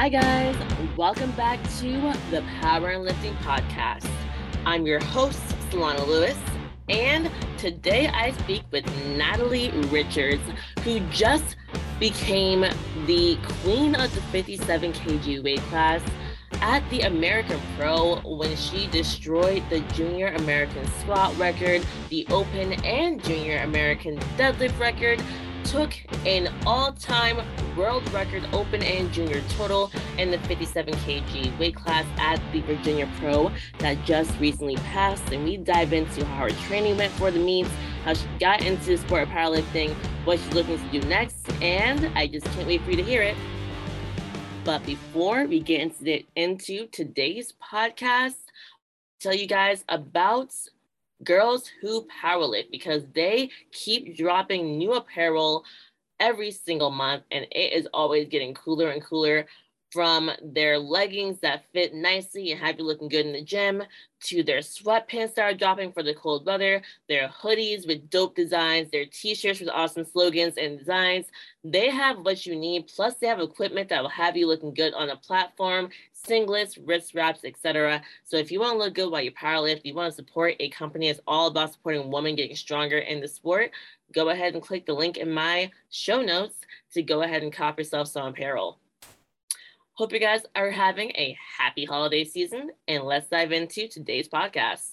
Hi, guys. Welcome back to the Power and Lifting Podcast. I'm your host, Solana Lewis, and today I speak with Natalie Richards, who just became the queen of the 57 kg weight class at the American Pro when she destroyed the Junior American squat record, the Open and Junior American deadlift record, took an all-time world record open and junior total in the 57 kg weight class at the Virginia Pro that just recently passed. And we dive into how her training went for the meets, how she got into sport powerlifting, what she's looking to do next, and I just can't wait for you to hear it. But before we get into, the, into today's podcast, tell you guys about Girls Who Powerlift because they keep dropping new apparel every single month and it is always getting cooler and cooler from their leggings that fit nicely and have you looking good in the gym to their sweatpants that are dropping for the cold weather, their hoodies with dope designs, their t-shirts with awesome slogans and designs. They have what you need. Plus, they have equipment that will have you looking good on a platform, singlets, wrist wraps, etc. So if you want to look good while you powerlift, you want to support a company that's all about supporting women getting stronger in the sport, go ahead and click the link in my show notes to go ahead and cop yourself some apparel. Hope you guys are having a happy holiday season, and let's dive into today's podcast.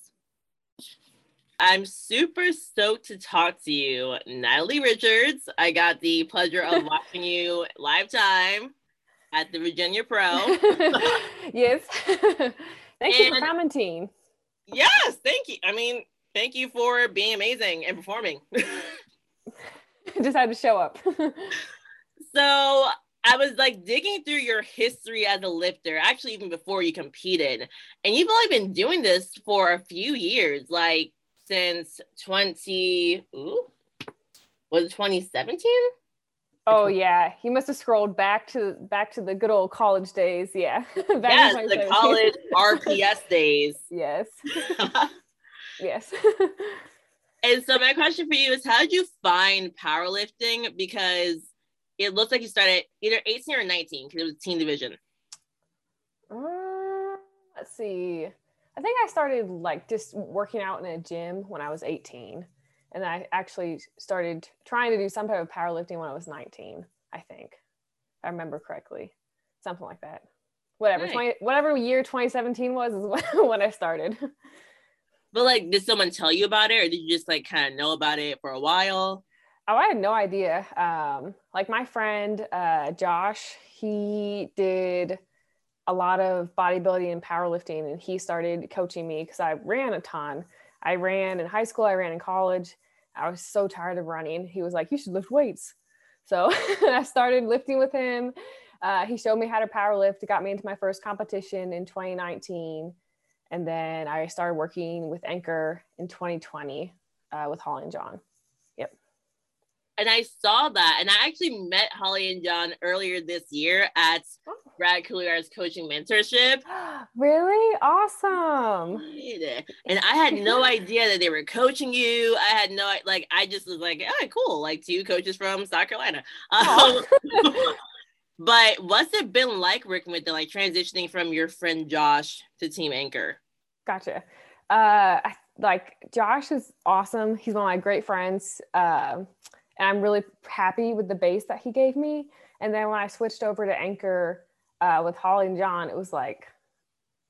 I'm super stoked to talk to you, Natalie Richards. I got the pleasure of watching you live time at the Virginia Pro. yes. thank and you for commenting. Yes, thank you. I mean, thank you for being amazing and performing. Just had to show up. so I was like digging through your history as a lifter, actually, even before you competed. And you've only been doing this for a few years, like since 20, ooh, was it 2017? Oh yeah, he must have scrolled back to back to the good old college days. Yeah, yes, the college RPS days. Yes, yes. and so my question for you is, how did you find powerlifting? Because it looks like you started either 18 or 19 because it was teen division. Uh, let's see. I think I started like just working out in a gym when I was 18. And I actually started trying to do some type of powerlifting when I was 19, I think. I remember correctly. Something like that. Whatever, right. 20, whatever year 2017 was is when I started. But like, did someone tell you about it or did you just like kind of know about it for a while? Oh, I had no idea. Um, like my friend uh, Josh, he did a lot of bodybuilding and powerlifting, and he started coaching me because I ran a ton. I ran in high school, I ran in college. I was so tired of running. He was like, "You should lift weights." So I started lifting with him. Uh, he showed me how to powerlift. It got me into my first competition in 2019, and then I started working with Anchor in 2020 uh, with Holly and John and I saw that, and I actually met Holly and John earlier this year at oh. Brad Couillards coaching mentorship. Really awesome! And I had no idea that they were coaching you. I had no like. I just was like, "Oh, cool!" Like two coaches from South Carolina. Um, but what's it been like working with them, like transitioning from your friend Josh to Team Anchor? Gotcha. Uh, like Josh is awesome. He's one of my great friends. Uh, and I'm really happy with the base that he gave me. And then when I switched over to Anchor uh, with Holly and John, it was like,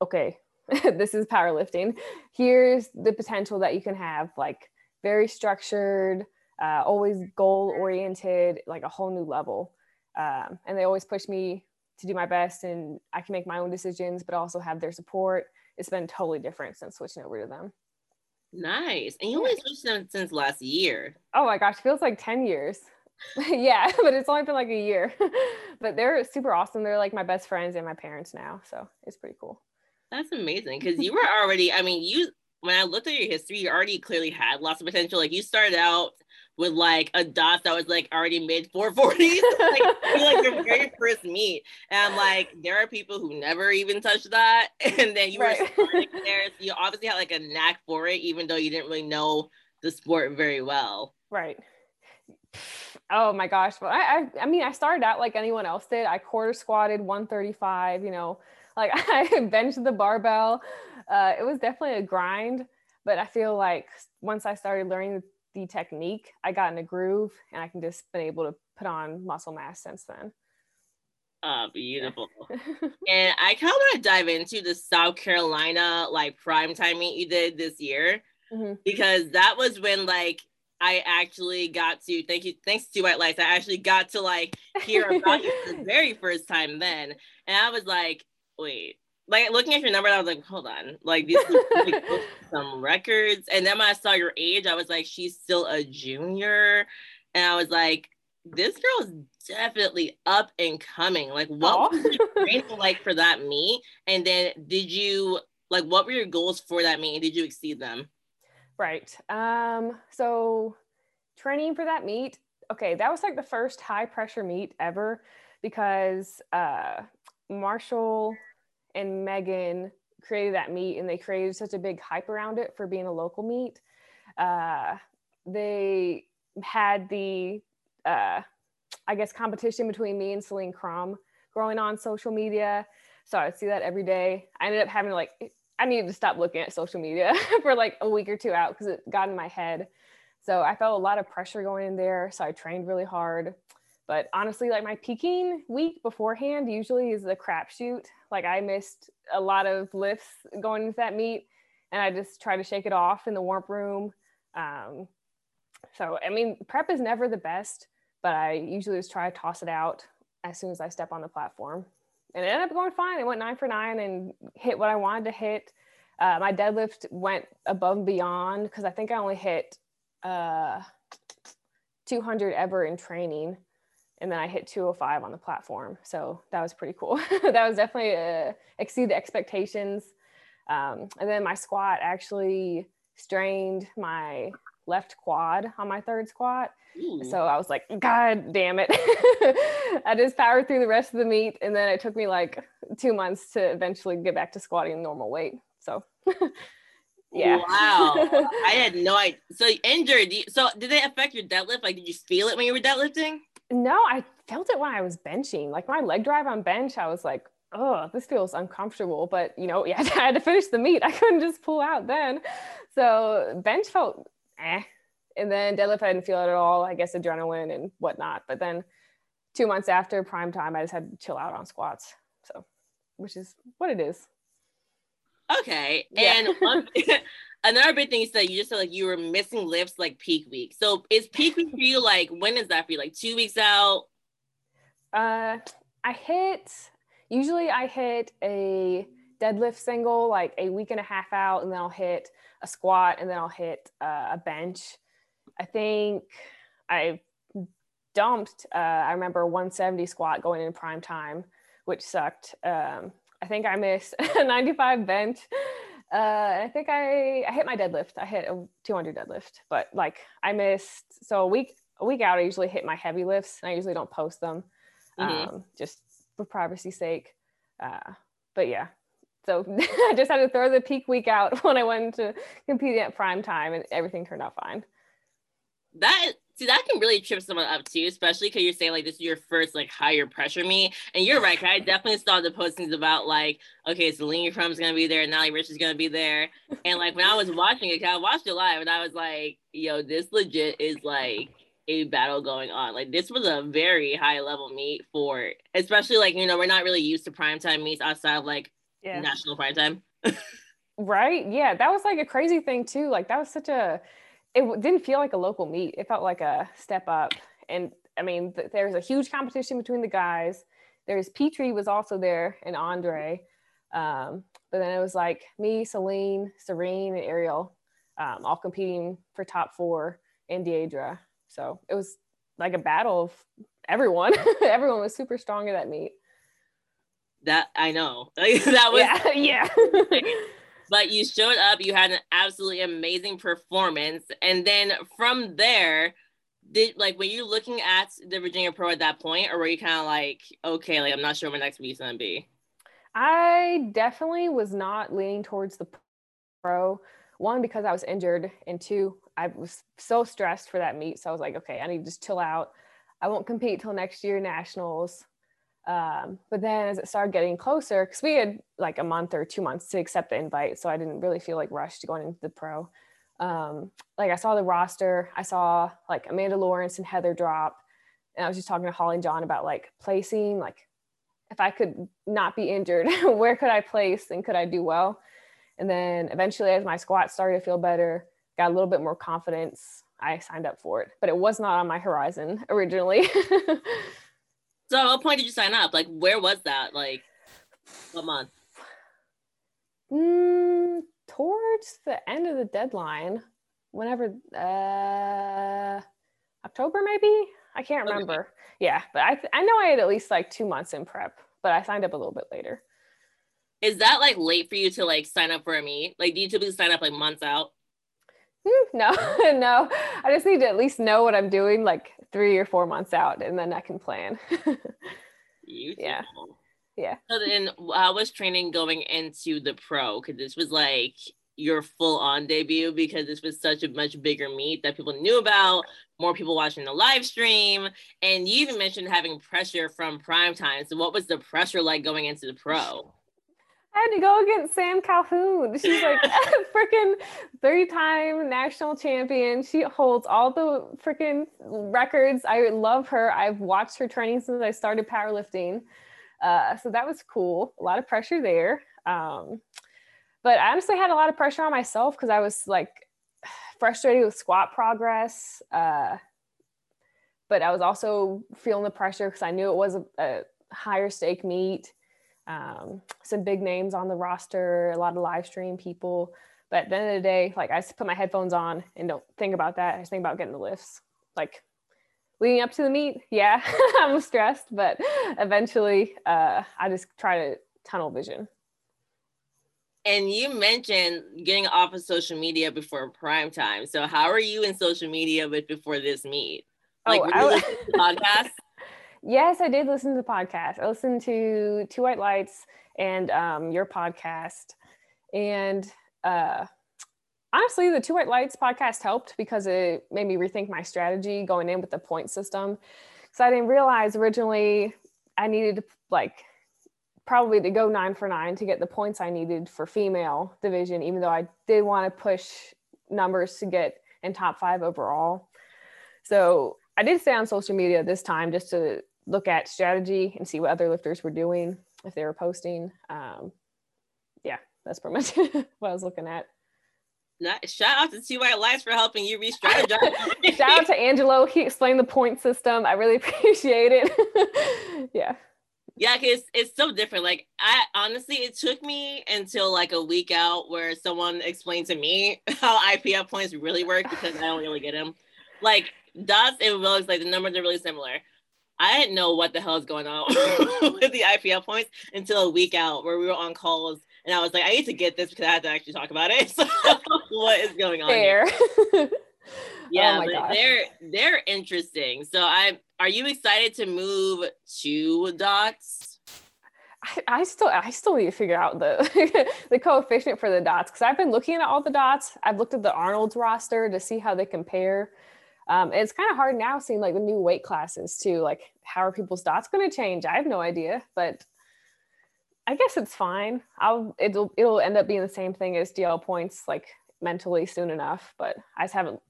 okay, this is powerlifting. Here's the potential that you can have, like very structured, uh, always goal oriented, like a whole new level. Um, and they always push me to do my best, and I can make my own decisions, but also have their support. It's been totally different since switching over to them. Nice. And you only switched them since last year. Oh my gosh, feels like 10 years. yeah, but it's only been like a year. but they're super awesome. They're like my best friends and my parents now. So it's pretty cool. That's amazing. Cause you were already, I mean, you when I looked at your history, you already clearly had lots of potential. Like you started out with like a dot that was like already mid 440s. like, like your very first meet. And I'm like, there are people who never even touched that. And then you right. were there. So you obviously had like a knack for it, even though you didn't really know the sport very well. Right. Oh my gosh. Well, I, I, I mean, I started out like anyone else did. I quarter squatted 135, you know, like I benched the barbell. Uh, it was definitely a grind, but I feel like once I started learning the technique, I got in a groove and I can just been able to put on muscle mass since then. Oh, beautiful. and I kind of want to dive into the South Carolina like prime time meet you did this year mm-hmm. because that was when like I actually got to thank you thanks to White Lights. I actually got to like hear about you the very first time then. And I was like, wait, like looking at your number, I was like, hold on, like these like, some records. And then when I saw your age, I was like, she's still a junior. And I was like, this girl is definitely up and coming. Like, what Aww. was your training like for that meet? And then did you like what were your goals for that meet? Did you exceed them? Right. Um, so training for that meet, okay, that was like the first high pressure meet ever because uh Marshall and Megan created that meet and they created such a big hype around it for being a local meet. Uh, they had the, uh, I guess, competition between me and Celine Crum growing on social media. So I'd see that every day. I ended up having to like, I needed to stop looking at social media for like a week or two out because it got in my head. So I felt a lot of pressure going in there. So I trained really hard. But honestly, like my peaking week beforehand usually is a crapshoot. Like I missed a lot of lifts going into that meet, and I just try to shake it off in the warm room. Um, so I mean, prep is never the best, but I usually just try to toss it out as soon as I step on the platform. And it ended up going fine. I went nine for nine and hit what I wanted to hit. Uh, my deadlift went above and beyond because I think I only hit uh, 200 ever in training and then I hit 205 on the platform. So that was pretty cool. that was definitely uh, exceed the expectations. Um, and then my squat actually strained my left quad on my third squat. Ooh. So I was like, God damn it. I just powered through the rest of the meet. And then it took me like two months to eventually get back to squatting normal weight. So yeah. Wow. I had no idea. So injured. So did they affect your deadlift? Like, did you feel it when you were deadlifting? No, I felt it when I was benching. Like my leg drive on bench, I was like, oh, this feels uncomfortable. But you know, yeah, I had to finish the meet. I couldn't just pull out then. So bench felt eh. And then deadlift, I didn't feel it at all. I guess adrenaline and whatnot. But then two months after prime time, I just had to chill out on squats. So, which is what it is. Okay. Yeah. And one, another big thing is that you just said like you were missing lifts like peak week. So is peak week for you like when is that for you? Like two weeks out? Uh I hit usually I hit a deadlift single like a week and a half out and then I'll hit a squat and then I'll hit uh, a bench. I think I dumped uh, I remember 170 squat going in prime time, which sucked. Um, I think I missed a 95 bench uh, I think I I hit my deadlift. I hit a 200 deadlift, but like I missed. So a week a week out, I usually hit my heavy lifts, and I usually don't post them, mm-hmm. um, just for privacy's sake. Uh, but yeah, so I just had to throw the peak week out when I went to competing at prime time, and everything turned out fine. That see that can really trip someone up too, especially because you're saying like this is your first like higher pressure meet. And you're right, I definitely saw the postings about like, okay, Celine Crum's gonna be there, Natalie Rich is gonna be there. And like when I was watching it, I watched it live and I was like, yo, this legit is like a battle going on. Like this was a very high level meet for especially like, you know, we're not really used to primetime meets outside of like yeah. national primetime. right. Yeah. That was like a crazy thing too. Like that was such a it didn't feel like a local meet. It felt like a step up. And I mean, th- there's a huge competition between the guys. There's Petrie was also there and Andre. Um, but then it was like me, Celine, Serene, and Ariel, um, all competing for top four in Deidre. So it was like a battle of everyone. everyone was super strong at that meet. That I know. that was yeah. yeah but you showed up you had an absolutely amazing performance. And then from there did like were you looking at the virginia pro at that point or were you kind of like okay like i'm not sure what my next week's gonna be i definitely was not leaning towards the pro. One because i was injured and two i was so stressed for that meet so i was like okay i need to just chill out. I won't compete till next year nationals. Um, but then as it started getting closer, because we had like a month or two months to accept the invite, so I didn't really feel like rushed going into the pro. Um, like I saw the roster, I saw like Amanda Lawrence and Heather drop, and I was just talking to Holly and John about like placing, like if I could not be injured, where could I place and could I do well? And then eventually, as my squat started to feel better, got a little bit more confidence. I signed up for it, but it was not on my horizon originally. so, at what point did you sign up? Like, where was that? Like, what month? Mm, towards the end of the deadline, whenever uh, October maybe. I can't remember. Okay. Yeah, but I th- I know I had at least like two months in prep, but I signed up a little bit later. Is that like late for you to like sign up for a meet? Like, do you typically sign up like months out? Hmm, no, no. I just need to at least know what I'm doing like three or four months out, and then I can plan. yeah, yeah. So then, how was training going into the pro? Because this was like your full on debut because this was such a much bigger meet that people knew about, more people watching the live stream. And you even mentioned having pressure from prime time. So what was the pressure like going into the pro? I had to go against Sam Calhoun. She's like a freaking three-time national champion. She holds all the freaking records. I love her. I've watched her training since I started powerlifting. Uh, so that was cool. A lot of pressure there. Um, but I honestly had a lot of pressure on myself because I was like frustrated with squat progress. Uh, but I was also feeling the pressure because I knew it was a, a higher stake meet um, some big names on the roster, a lot of live stream people. But at the end of the day, like I just put my headphones on and don't think about that. I just think about getting the lifts. Like leading up to the meet, yeah, I'm stressed, but eventually uh, I just try to tunnel vision. And you mentioned getting off of social media before prime time. So how are you in social media with before this meet? Like oh, I, podcast? Yes, I did listen to the podcast. I listened to Two White Lights and um, your podcast. And uh, honestly, the Two White Lights podcast helped because it made me rethink my strategy going in with the point system. Because I didn't realize originally I needed to like probably to go nine for nine to get the points I needed for female division, even though I did want to push numbers to get in top five overall. So I did stay on social media this time just to look at strategy and see what other lifters were doing if they were posting. Um, yeah, that's pretty much what I was looking at. Not, shout out to White Lights for helping you re-strategize. shout out to Angelo. He explained the point system. I really appreciate it. yeah. Yeah, cause it's so different. Like I honestly, it took me until like a week out where someone explained to me how IPF points really work because I don't really get them. Like dots and Wilks, like the numbers are really similar. I didn't know what the hell is going on with the IPF points until a week out where we were on calls and I was like, I need to get this because I had to actually talk about it. So what is going on? There. yeah, oh but they're they're interesting. So I are you excited to move to dots? I, I still I still need to figure out the the coefficient for the dots because I've been looking at all the dots. I've looked at the Arnold's roster to see how they compare. Um, it's kind of hard now seeing like the new weight classes too. Like, how are people's dots going to change? I have no idea, but I guess it's fine. I'll it'll it'll end up being the same thing as GL points like mentally soon enough, but I just haven't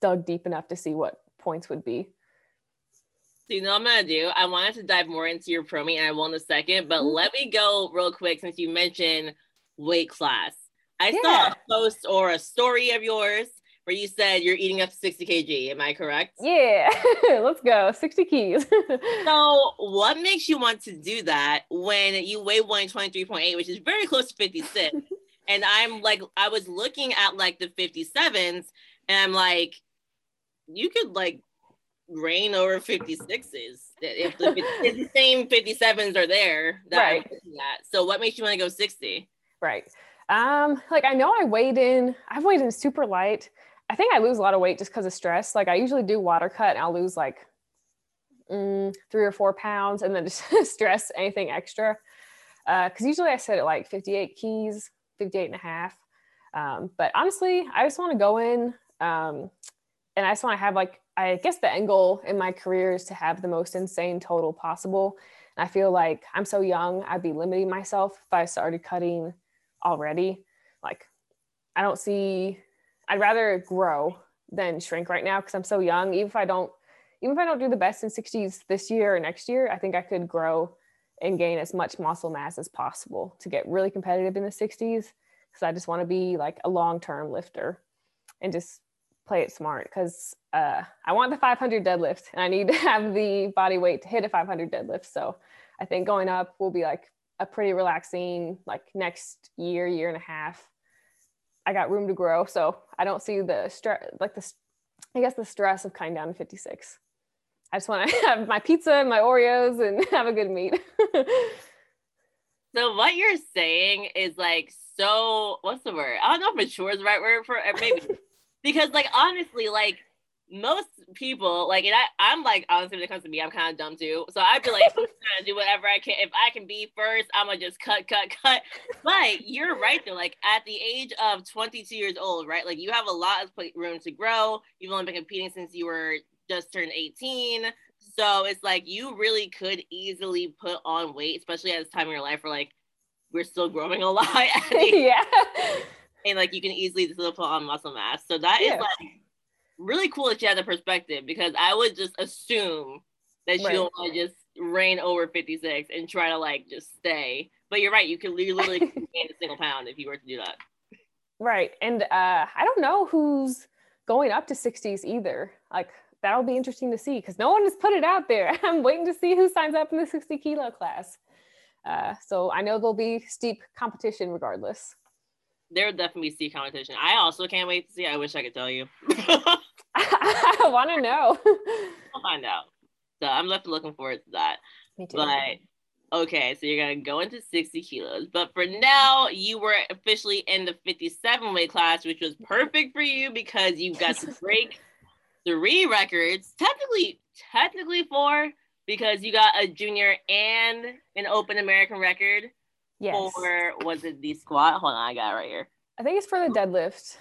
dug deep enough to see what points would be. So you know what I'm gonna do? I wanted to dive more into your pro meet and I will in a second, but mm-hmm. let me go real quick since you mentioned weight class. I yeah. saw a post or a story of yours where you said you're eating up to 60 kg. Am I correct? Yeah, let's go. 60 keys. so, what makes you want to do that when you weigh 123.8, which is very close to 56? and I'm like, I was looking at like the 57s, and I'm like, you could like reign over 56s if the, if the same 57s are there. That right. That. So, what makes you want to go 60? Right. Um, like I know I weighed in, I've weighed in super light I think I lose a lot of weight just because of stress. Like I usually do water cut and I'll lose like mm, three or four pounds and then just stress anything extra. Uh, usually I set at like 58 keys, 58 and a half. Um, but honestly, I just want to go in um, and I just want to have like I guess the end goal in my career is to have the most insane total possible. And I feel like I'm so young, I'd be limiting myself if I started cutting already. Like, I don't see, I'd rather grow than shrink right now because I'm so young. Even if I don't, even if I don't do the best in 60s this year or next year, I think I could grow and gain as much muscle mass as possible to get really competitive in the 60s. Because I just want to be like a long term lifter and just play it smart because uh, I want the 500 deadlift and I need to have the body weight to hit a 500 deadlift. So I think going up will be like a pretty relaxing, like next year, year and a half. I got room to grow. So I don't see the stress, like the, I guess the stress of cutting down to 56. I just want to have my pizza and my Oreos and have a good meet. so what you're saying is like so what's the word? I don't know if mature is the right word for it. maybe because like honestly, like most people like and I, I'm like honestly when it comes to me, I'm kind of dumb too. So I'd be like, I'm trying to do whatever I can. If I can be first, I'm gonna just cut, cut, cut. But you're right though. Like at the age of 22 years old, right? Like you have a lot of room to grow. You've only been competing since you were just turned 18. So it's like you really could easily put on weight, especially at this time in your life where like we're still growing a lot. yeah. And like you can easily still put on muscle mass. So that yeah. is like really cool that you have the perspective because I would just assume that right. you don't want to just reign over 56 and try to like just stay. But you're right, you could literally gain a single pound if you were to do that. Right. And uh I don't know who's going up to 60s either. Like that'll be interesting to see because no one has put it out there. I'm waiting to see who signs up in the 60 kilo class. Uh, so I know there'll be steep competition regardless. There'll definitely be steep competition. I also can't wait to see. I wish I could tell you. I want to know. I'll find out. So I'm left looking forward to that. Me too. But okay, so you're gonna go into 60 kilos. But for now, you were officially in the 57 weight class, which was perfect for you because you got to break three records. Technically, technically four because you got a junior and an open American record. Yes. For was it the squat? Hold on, I got it right here. I think it's for the deadlift.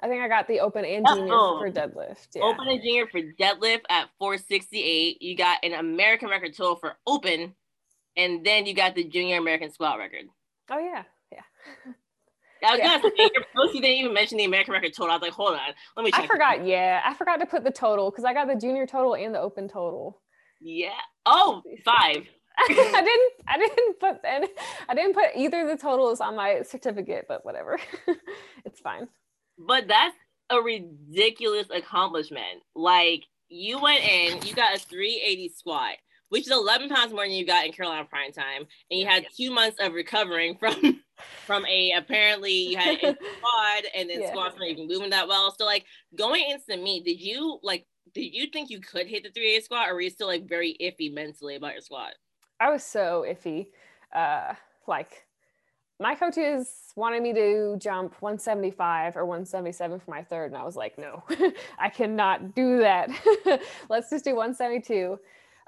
I think I got the open and junior oh, for deadlift. Yeah. Open and junior for deadlift at 468. You got an American record total for open, and then you got the junior American squat record. Oh yeah, yeah. I was yeah. gonna say your post, you didn't even mention the American record total. I was like, hold on, let me. I forgot. Yeah, I forgot to put the total because I got the junior total and the open total. Yeah. Oh, five. I didn't. I didn't put any. I didn't put either the totals on my certificate, but whatever. it's fine. But that's a ridiculous accomplishment. Like you went in, you got a 380 squat, which is 11 pounds more than you got in Carolina Prime Time, and you had two months of recovering from from a apparently you had a squad and then yeah. squats not even moving that well. So like going into the meet, did you like did you think you could hit the 3A squat or were you still like very iffy mentally about your squat? I was so iffy. Uh like my coaches wanted me to jump 175 or 177 for my third and i was like no i cannot do that let's just do 172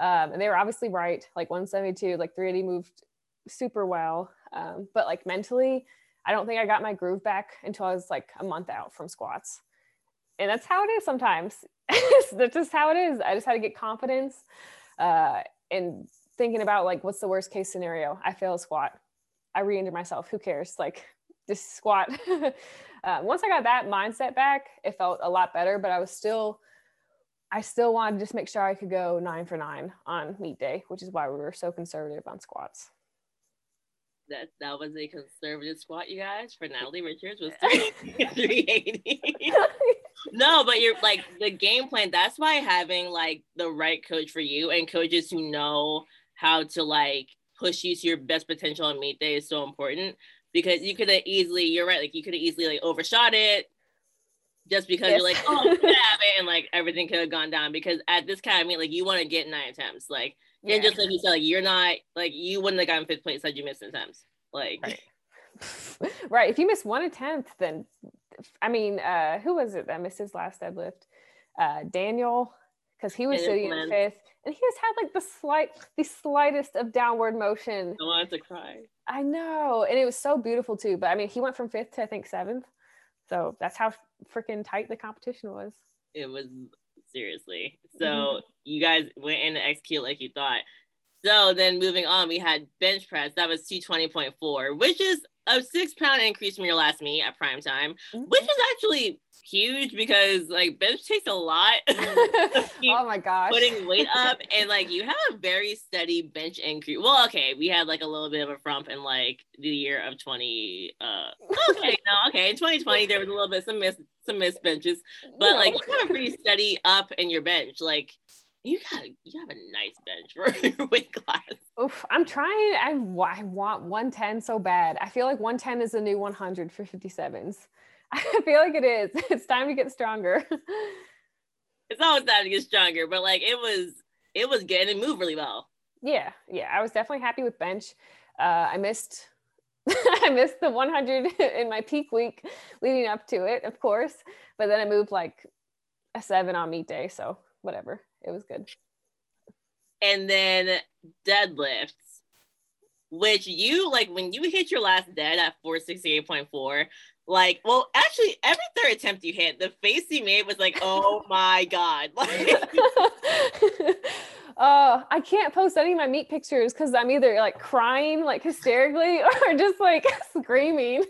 um, and they were obviously right like 172 like 380 moved super well um, but like mentally, I don't think I got my groove back until I was like a month out from squats. And that's how it is sometimes. that's just how it is. I just had to get confidence uh, and thinking about like, what's the worst case scenario? I fail a squat. I re-injure myself. Who cares? Like, just squat. uh, once I got that mindset back, it felt a lot better, but I was still, I still wanted to just make sure I could go nine for nine on meet day, which is why we were so conservative on squats that that was a conservative squat, you guys, for Natalie Richards was 380. no, but you're like the game plan. That's why having like the right coach for you and coaches who know how to like push you to your best potential on meet day is so important because you could have easily, you're right, like you could have easily like overshot it just because yes. you're like, oh, have it, and like everything could have gone down. Because at this kind of meet, like you want to get nine attempts, like yeah. And just like you said, like you're not like you wouldn't have gotten fifth place had you missed attempts. Like right. right. If you miss one attempt, then I mean, uh who was it that missed his last deadlift? Uh Daniel, because he was sitting in fifth and he just had like the slight the slightest of downward motion. I wanted to cry. I know. And it was so beautiful too. But I mean he went from fifth to I think seventh. So that's how freaking tight the competition was. It was Seriously. So mm-hmm. you guys went in to execute like you thought. So then moving on, we had bench press. That was 220.4, which is a six pound increase from your last meet at prime time, mm-hmm. which is actually huge because like bench takes a lot. oh my gosh. Putting weight up and like you have a very steady bench increase. Well, okay, we had like a little bit of a frump in like the year of 20 uh okay, no, okay. In 2020 there was a little bit some miss some missed benches, but like you have a pretty steady up in your bench. Like you got you have a nice bench for your weight class. Oof, I'm trying. I, I want 110 so bad. I feel like 110 is the new 100 for 57s. I feel like it is. It's time to get stronger. it's always time to get stronger, but like it was, it was good and it moved really well. Yeah, yeah. I was definitely happy with bench. Uh, I missed, I missed the 100 in my peak week leading up to it, of course. But then I moved like a seven on meet day, so whatever. It was good. And then deadlifts which you like when you hit your last dead at 468.4 like, well, actually, every third attempt you hit, the face you made was like, oh my God. Like, uh, I can't post any of my meet pictures because I'm either like crying like hysterically or just like screaming.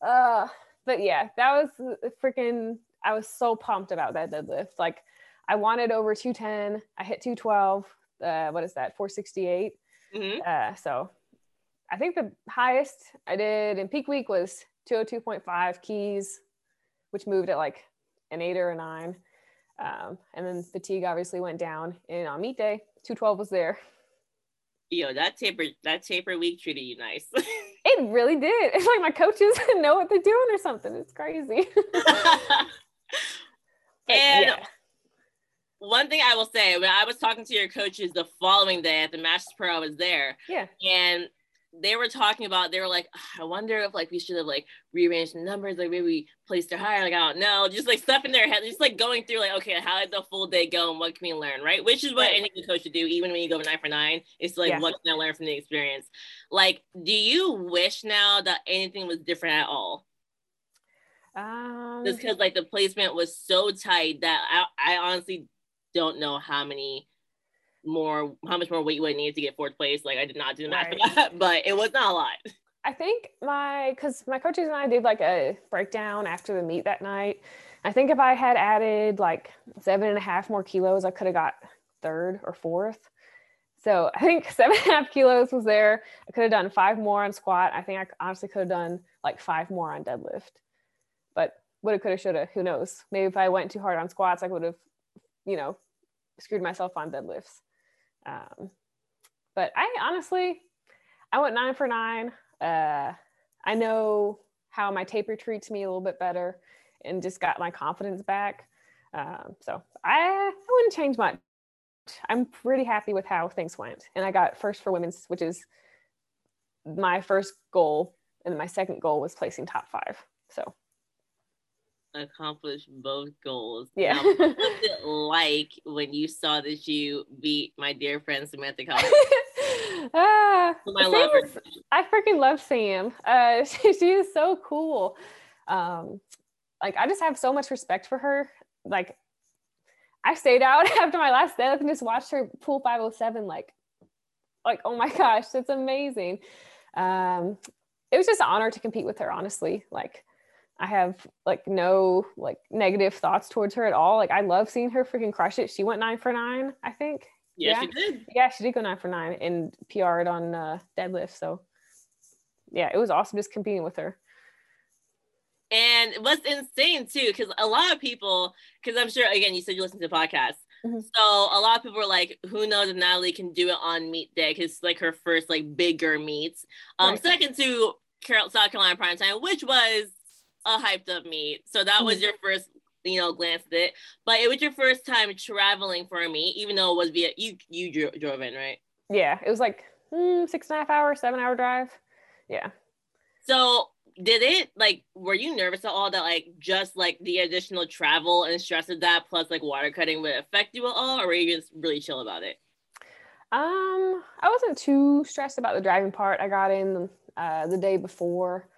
Uh, but yeah, that was freaking, I was so pumped about that deadlift. Like, I wanted over 210. I hit 212. Uh, what is that? 468. Mm-hmm. Uh, so I think the highest I did in peak week was 202.5 keys, which moved at like an eight or a nine. Um, and then fatigue obviously went down. And on meet day, 212 was there. Yo, that taper that taper week treated you nice. it really did. It's like my coaches know what they're doing or something. It's crazy. and yeah. One thing I will say, when I was talking to your coaches the following day at the Masters Pro, I was there. Yeah. And they were talking about they were like i wonder if like we should have like rearranged the numbers like maybe we placed it higher like i don't know just like stuff in their head just like going through like okay how did the full day go and what can we learn right which is what right. any coach should do even when you go nine for nine it's like yeah. what can i learn from the experience like do you wish now that anything was different at all um just because like the placement was so tight that I, I honestly don't know how many more how much more weight would I need to get fourth place. Like I did not do the math right. for that, but it was not a lot. I think my because my coaches and I did like a breakdown after the meet that night. I think if I had added like seven and a half more kilos, I could have got third or fourth. So I think seven and a half kilos was there. I could have done five more on squat. I think I honestly could have done like five more on deadlift. But woulda, coulda, shoulda. Who knows? Maybe if I went too hard on squats, I would have, you know, screwed myself on deadlifts. Um, but I honestly, I went nine for nine. Uh, I know how my taper treats me a little bit better and just got my confidence back. Um, so I, I wouldn't change much. I'm pretty happy with how things went. And I got first for women's, which is my first goal. And my second goal was placing top five. So accomplish both goals. Yeah. Now, what was it like when you saw that you beat my dear friend Samantha Calhoun? ah, I love her. I freaking love Sam. Uh, she, she is so cool. Um, like I just have so much respect for her. Like I stayed out after my last day and just watched her pull 507 like like oh my gosh, that's amazing. Um, it was just an honor to compete with her, honestly. Like I have like no like negative thoughts towards her at all. Like I love seeing her freaking crush it. She went nine for nine, I think. Yeah, yeah. she did. Yeah, she did go nine for nine and PR'd on uh, deadlift. So yeah, it was awesome just competing with her. And what's insane too, because a lot of people, because I'm sure again, you said you listen to podcasts. Mm-hmm. So a lot of people were like, "Who knows if Natalie can do it on meet day?" Because like her first like bigger meets. Um, right. second to Carol, South Carolina prime time, which was a hyped up meet. So that was mm-hmm. your first, you know, glance at it. But it was your first time traveling for a meet, even though it was via you you dro- drove in, right? Yeah, it was like mm, six and a half hour, seven hour drive. Yeah. So did it like were you nervous at all that like just like the additional travel and stress of that plus like water cutting would affect you at all or were you just really chill about it um i wasn't too stressed about the driving part i got in uh, the day before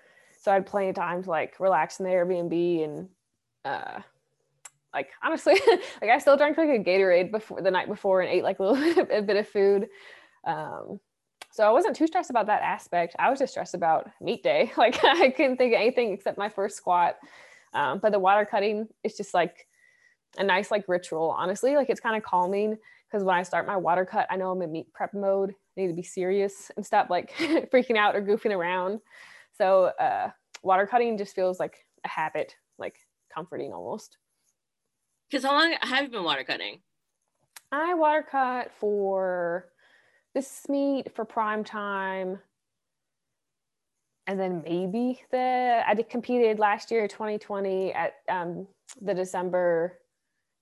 so I had plenty of time to like relax in the Airbnb and uh, like honestly, like I still drank like a Gatorade before the night before and ate like a little a bit of food. Um, so I wasn't too stressed about that aspect. I was just stressed about meet day. Like I couldn't think of anything except my first squat. Um, but the water cutting is just like a nice like ritual. Honestly, like it's kind of calming because when I start my water cut, I know I'm in meet prep mode. I need to be serious and stop like freaking out or goofing around. So uh, water cutting just feels like a habit, like comforting almost. Because how long have you been water cutting? I water cut for this meet for prime time and then maybe the I did competed last year 2020 at um, the December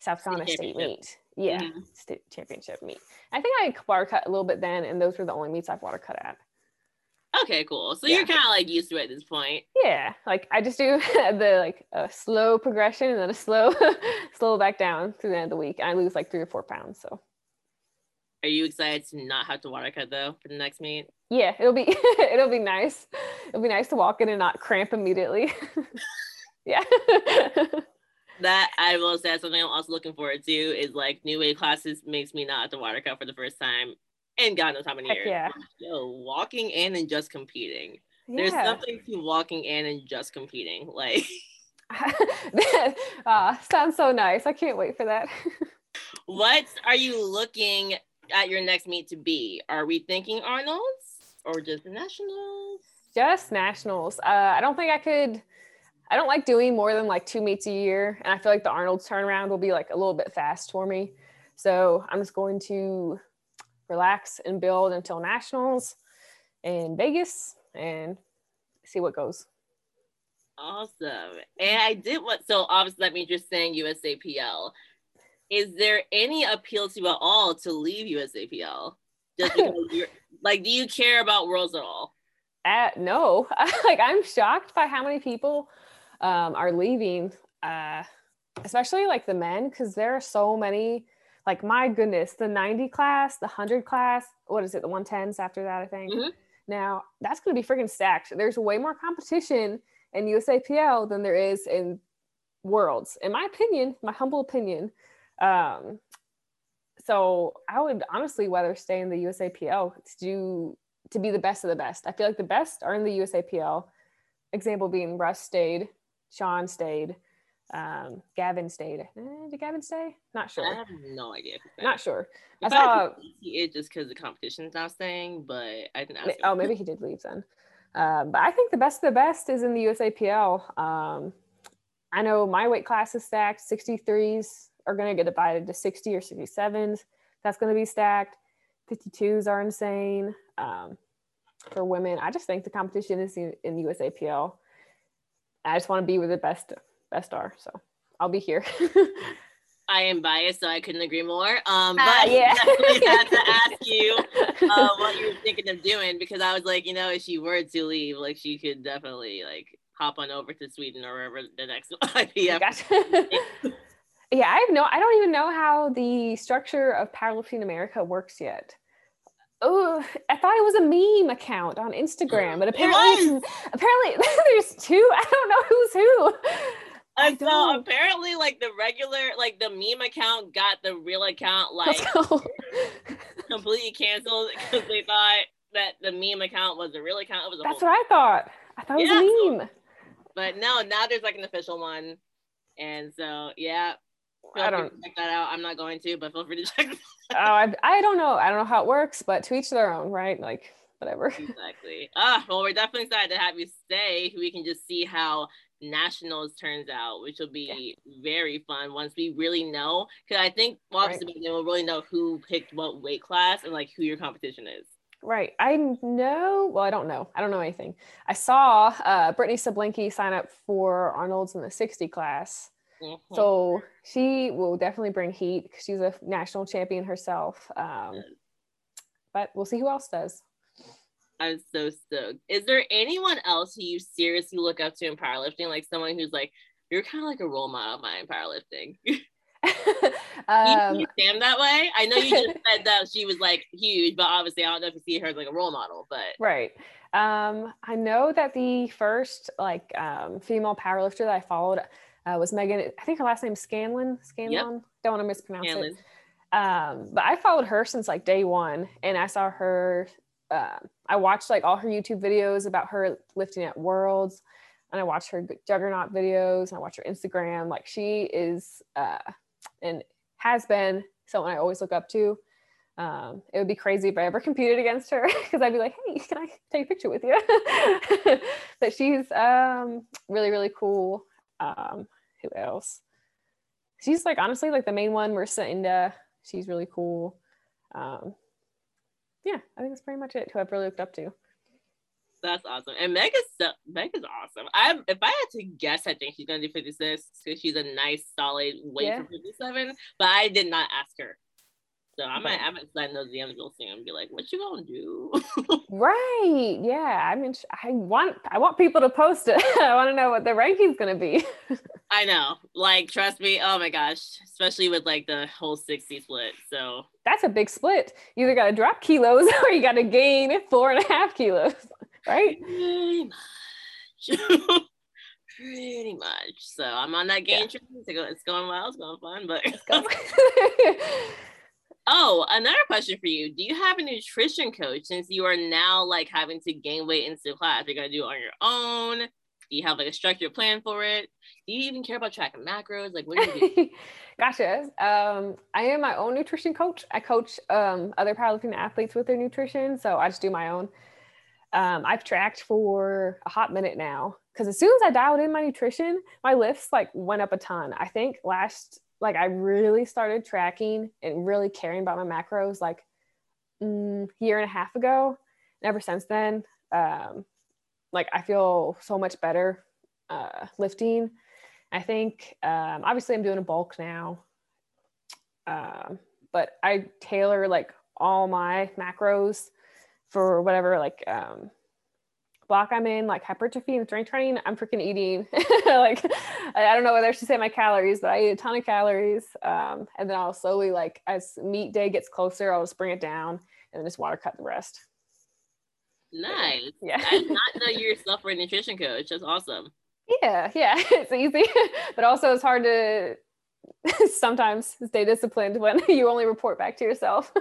South Carolina State meet. Yeah, mm-hmm. state championship meet. I think I water cut a little bit then, and those were the only meets I've water cut at. Okay, cool. So yeah. you're kind of like used to it at this point. Yeah, like I just do the like a slow progression and then a slow, slow back down through the end of the week. I lose like three or four pounds. So are you excited to not have to water cut though for the next meet? Yeah, it'll be it'll be nice. It'll be nice to walk in and not cramp immediately. yeah. that I will say something I'm also looking forward to is like new weight classes makes me not have to water cut for the first time in God knows how many Heck years. Yeah. Yo, walking in and just competing. Yeah. There's something to walking in and just competing. Like uh, sounds so nice. I can't wait for that. what are you looking at your next meet to be? Are we thinking Arnold's or just nationals? Just nationals. Uh, I don't think I could. I don't like doing more than like two meets a year, and I feel like the Arnold's turnaround will be like a little bit fast for me. So I'm just going to relax and build until nationals in Vegas and see what goes. Awesome. And I did what so obviously that means you're saying USAPL is there any appeal to you at all to leave USAPL? Just like, do you care about worlds at all? Uh, no, like I'm shocked by how many people um, are leaving, uh, especially like the men, because there are so many. Like my goodness, the 90 class, the 100 class, what is it, the 110s after that, I think. Mm-hmm. Now that's going to be freaking stacked. There's way more competition in USAPL than there is in Worlds, in my opinion, my humble opinion. Um, so I would honestly rather stay in the USAPL to do to be the best of the best. I feel like the best are in the USAPL. Example being Russ stayed, Sean stayed, um, Gavin stayed. Eh, did Gavin stay? Not sure. I have no idea. Not sure. I saw it just because the competition's not staying, but I didn't. Ask oh, maybe he did leave then. Um, but I think the best of the best is in the USAPL. Um, I know my weight class is stacked, 63s are going to get divided to 60 or 67s. That's going to be stacked. 52s are insane. Um, for women, I just think the competition is in, in USAPL. I just want to be with the best best are. So I'll be here. I am biased, so I couldn't agree more. Um, but uh, yeah. I had to ask you uh, what you were thinking of doing because I was like, you know, if she were to leave, like she could definitely like hop on over to Sweden or wherever the next IPF. Gotcha yeah, I have no, I don't even know how the structure of Powerlifting America works yet. Oh, I thought it was a meme account on Instagram, but apparently, apparently there's two. I don't know who's who. I so apparently, like the regular, like the meme account got the real account like completely canceled because they thought that the meme account was the real account. It was That's what I thought. I thought it was a meme. So, but no, now there's like an official one, and so yeah, I don't check that out. I'm not going to, but feel free to check. oh, I, I don't know. I don't know how it works, but to each their own, right? Like whatever. Exactly. Ah, well, we're definitely excited to have you stay. We can just see how nationals turns out, which will be yeah. very fun once we really know. Because I think well, obviously right. we'll really know who picked what weight class and like who your competition is. Right. I know. Well, I don't know. I don't know anything. I saw uh, Brittany Sablinky sign up for Arnold's in the 60 class. Mm-hmm. So she will definitely bring heat because she's a national champion herself. Um, but we'll see who else does. I'm so stoked. Is there anyone else who you seriously look up to in powerlifting? Like someone who's like, you're kind of like a role model of mine in powerlifting. um, you Sam that way? I know you just said that she was like huge, but obviously I don't know if you see her as like a role model, but right. Um, I know that the first like um, female powerlifter that I followed, uh, was Megan. I think her last name is Scanlon. Scanlon. Yep. Don't want to mispronounce Scanlon. it. Um, but I followed her since like day one, and I saw her. Uh, I watched like all her YouTube videos about her lifting at Worlds, and I watched her Juggernaut videos, and I watched her Instagram. Like she is, uh, and has been someone I always look up to. Um, it would be crazy if I ever competed against her because I'd be like, hey, can I take a picture with you? but she's um, really, really cool. Um, who else? She's like honestly like the main one. Marissa Inda. She's really cool. Um, yeah, I think that's pretty much it. Who I've really looked up to. That's awesome. And Meg is so, Meg is awesome. I if I had to guess, I think she's gonna do 56 because she's a nice solid weight yeah. for 57. But I did not ask her. So I might, I might sign those real soon and be like, "What you gonna do?" right? Yeah. I mean, I want, I want people to post it. I want to know what the ranking's gonna be. I know. Like, trust me. Oh my gosh, especially with like the whole sixty split. So that's a big split. You either got to drop kilos or you got to gain four and a half kilos, right? Pretty much. Pretty much. So I'm on that gain yeah. train. It's going well. It's going fun, but. Oh, another question for you. Do you have a nutrition coach since you are now like having to gain weight into class? You're gonna do it on your own. Do you have like a structured plan for it? Do you even care about tracking macros? Like what do you do? gotcha. Um, I am my own nutrition coach. I coach um, other powerlifting athletes with their nutrition, so I just do my own. Um, I've tracked for a hot minute now because as soon as I dialed in my nutrition, my lifts like went up a ton. I think last like I really started tracking and really caring about my macros like mm, year and a half ago. And ever since then, um, like I feel so much better uh, lifting. I think um, obviously I'm doing a bulk now, um, but I tailor like all my macros for whatever like um, block I'm in, like hypertrophy and strength training, I'm freaking eating. like, I don't know whether I should say my calories, but I eat a ton of calories. Um, and then I'll slowly, like, as meet day gets closer, I'll just bring it down and then just water cut the rest. Nice. Yeah. I did not know you yourself were a nutrition coach. That's awesome. Yeah. Yeah. It's easy, but also it's hard to sometimes stay disciplined when you only report back to yourself.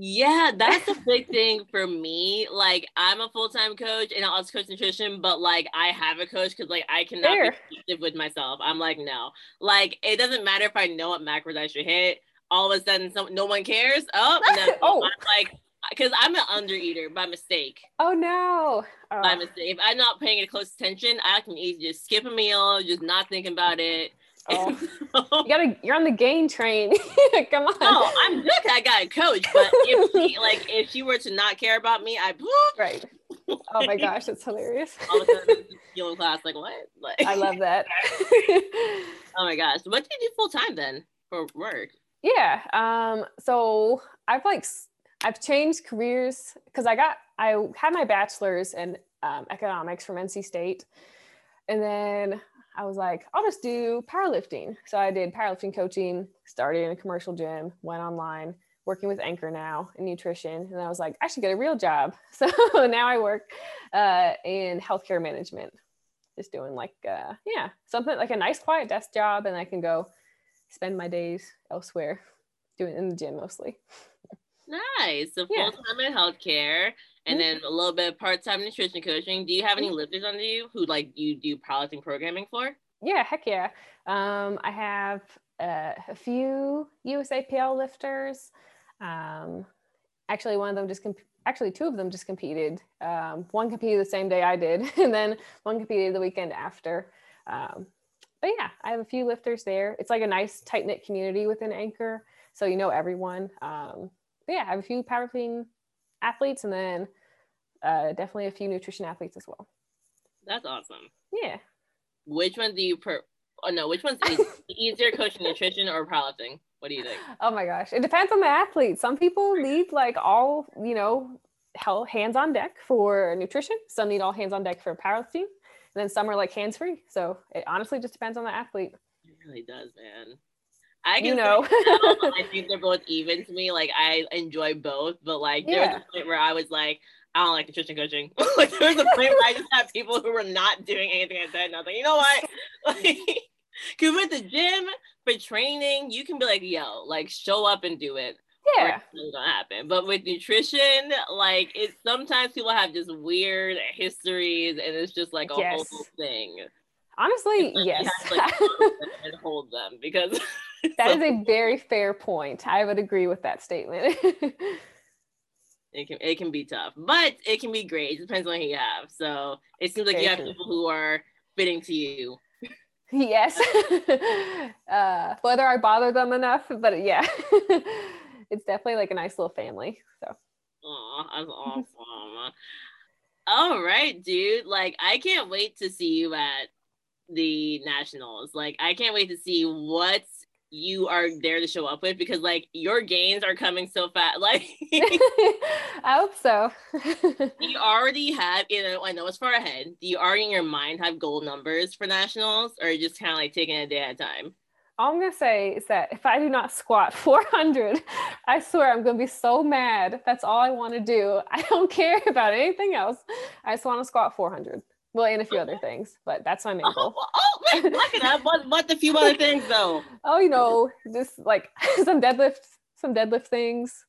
Yeah, that's a big thing for me. Like, I'm a full time coach and I also coach nutrition, but like, I have a coach because like I cannot Fair. be with myself. I'm like, no, like, it doesn't matter if I know what macros I should hit. All of a sudden, some, no one cares. Oh, no. oh, I'm like, because I'm an under eater by mistake. Oh no! Oh. By mistake. If I'm not paying it close attention, I can easily just skip a meal, just not thinking about it. Oh. you gotta you're on the gain train. Come on. Oh, I'm good. I got a coach, but if she like if she were to not care about me, I right. Oh my gosh, that's hilarious. All of a sudden, in class, like what? Like I love that. oh my gosh, what do you do full time then for work? Yeah. Um. So I've like I've changed careers because I got I had my bachelor's in um, economics from NC State, and then I was like, I'll just do powerlifting. So I did powerlifting coaching, started in a commercial gym, went online, working with Anchor now in nutrition. And I was like, I should get a real job. So now I work uh, in healthcare management, just doing like, uh, yeah, something like a nice quiet desk job. And I can go spend my days elsewhere, doing in the gym mostly. Nice. So full time yeah. in healthcare and mm-hmm. then a little bit of part-time nutrition coaching. Do you have any mm-hmm. lifters under you who like you do powerlifting programming for? Yeah, heck yeah. Um, I have uh, a few USAPL lifters. Um, actually, one of them just comp- actually two of them just competed. Um, one competed the same day I did, and then one competed the weekend after. Um, but yeah, I have a few lifters there. It's like a nice tight knit community within Anchor, so you know everyone. Um, yeah, I have a few powerlifting athletes, and then uh, definitely a few nutrition athletes as well. That's awesome. Yeah. Which one do you per? Oh no, which one's easier, coaching nutrition or powerlifting? What do you think? Oh my gosh, it depends on the athlete. Some people need like all you know, hell, hands on deck for nutrition. Some need all hands on deck for powerlifting, and then some are like hands free. So it honestly just depends on the athlete. It really does, man. I can you know. I think they're both even to me. Like I enjoy both, but like yeah. there was a point where I was like, I don't like nutrition coaching. like there was a point where I just had people who were not doing anything I said, and I was like, you know what? Like, Cause with the gym for training, you can be like, yo, like show up and do it. Yeah. It's gonna happen. But with nutrition, like it's sometimes people have just weird histories and it's just like a Yes. whole thing. Honestly, yes. have to, like, and hold them because that is a very fair point. I would agree with that statement. It can it can be tough, but it can be great. It depends on who you have. So it seems like Very you have true. people who are fitting to you. yes. uh, whether I bother them enough, but yeah, it's definitely like a nice little family. So Oh, that's awesome. All right, dude. Like I can't wait to see you at the nationals. Like I can't wait to see what you are there to show up with because like your gains are coming so fast. Like I hope so. you already have, you know, I know it's far ahead. Do you already in your mind have goal numbers for nationals or just kind of like taking a day at a time? All I'm gonna say is that if I do not squat 400, I swear I'm gonna be so mad. That's all I want to do. I don't care about anything else. I just want to squat 400. Well, and a few other things, but that's my main Oh, goal. oh wait, look at that. What, what the few other things though? Oh, you know, just like some deadlifts, some deadlift things.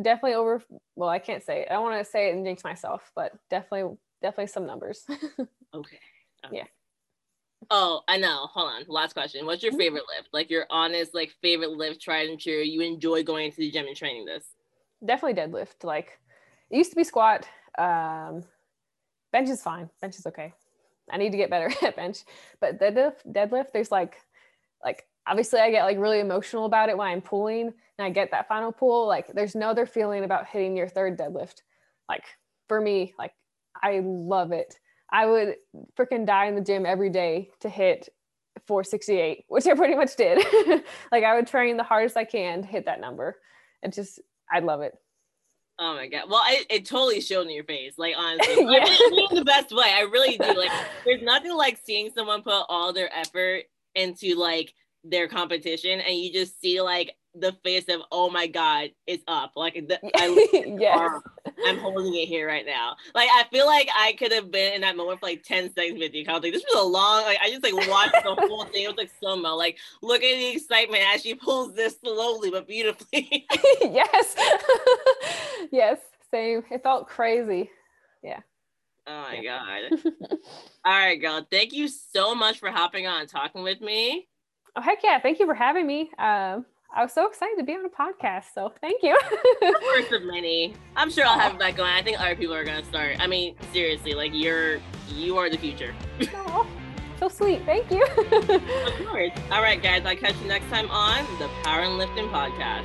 Definitely over. Well, I can't say it. I want to say it and jinx myself, but definitely, definitely some numbers. Okay. okay. Yeah. Oh, I know. Hold on. Last question. What's your Mhm. favorite lift? Like your honest, like favorite lift, tried and true. You enjoy going to the gym and training this. definitely deadlift. Like it used to be squat. Um, bench is fine. Bench is okay. I need to get better at bench, but deadlift, deadlift, there's like, like obviously I get like really emotional about it when I'm pulling and I get that final pull. Like there's no other feeling about hitting your third deadlift. Like for me, like I love it. I would freaking die in the gym every day to hit 468, which I pretty much did. like I would train the hardest I can to hit that number. It just, I love it. Oh my god. Well, I, it totally showed in your face. Like honestly, Yeah. I mean in the best way. I really do. Like, there's nothing like seeing someone put all their effort into like their competition, and you just see like the face of, oh my god, it's up. Like the, I yes. I'm holding it here right now. Like I feel like I could have been in that moment for like 10 seconds with you. I was like, this was a long, like I just like watched the whole thing. It was like so much. Like look at the excitement as she pulls this slowly but beautifully. yes. yes. Same. It felt crazy. Yeah Oh my Yeah. god. All right, girl. Thank you so much for hopping on and talking with me. Oh heck yeah! Thank you for having me. Um, I was so excited to be on a podcast. So thank you. First of many. I'm sure I'll have it back going. I think other people are gonna start. I mean, seriously, like you're you are the future. So sweet. Thank you. Of course. All right, guys. I'll catch you next time on the Power and Lifting Podcast.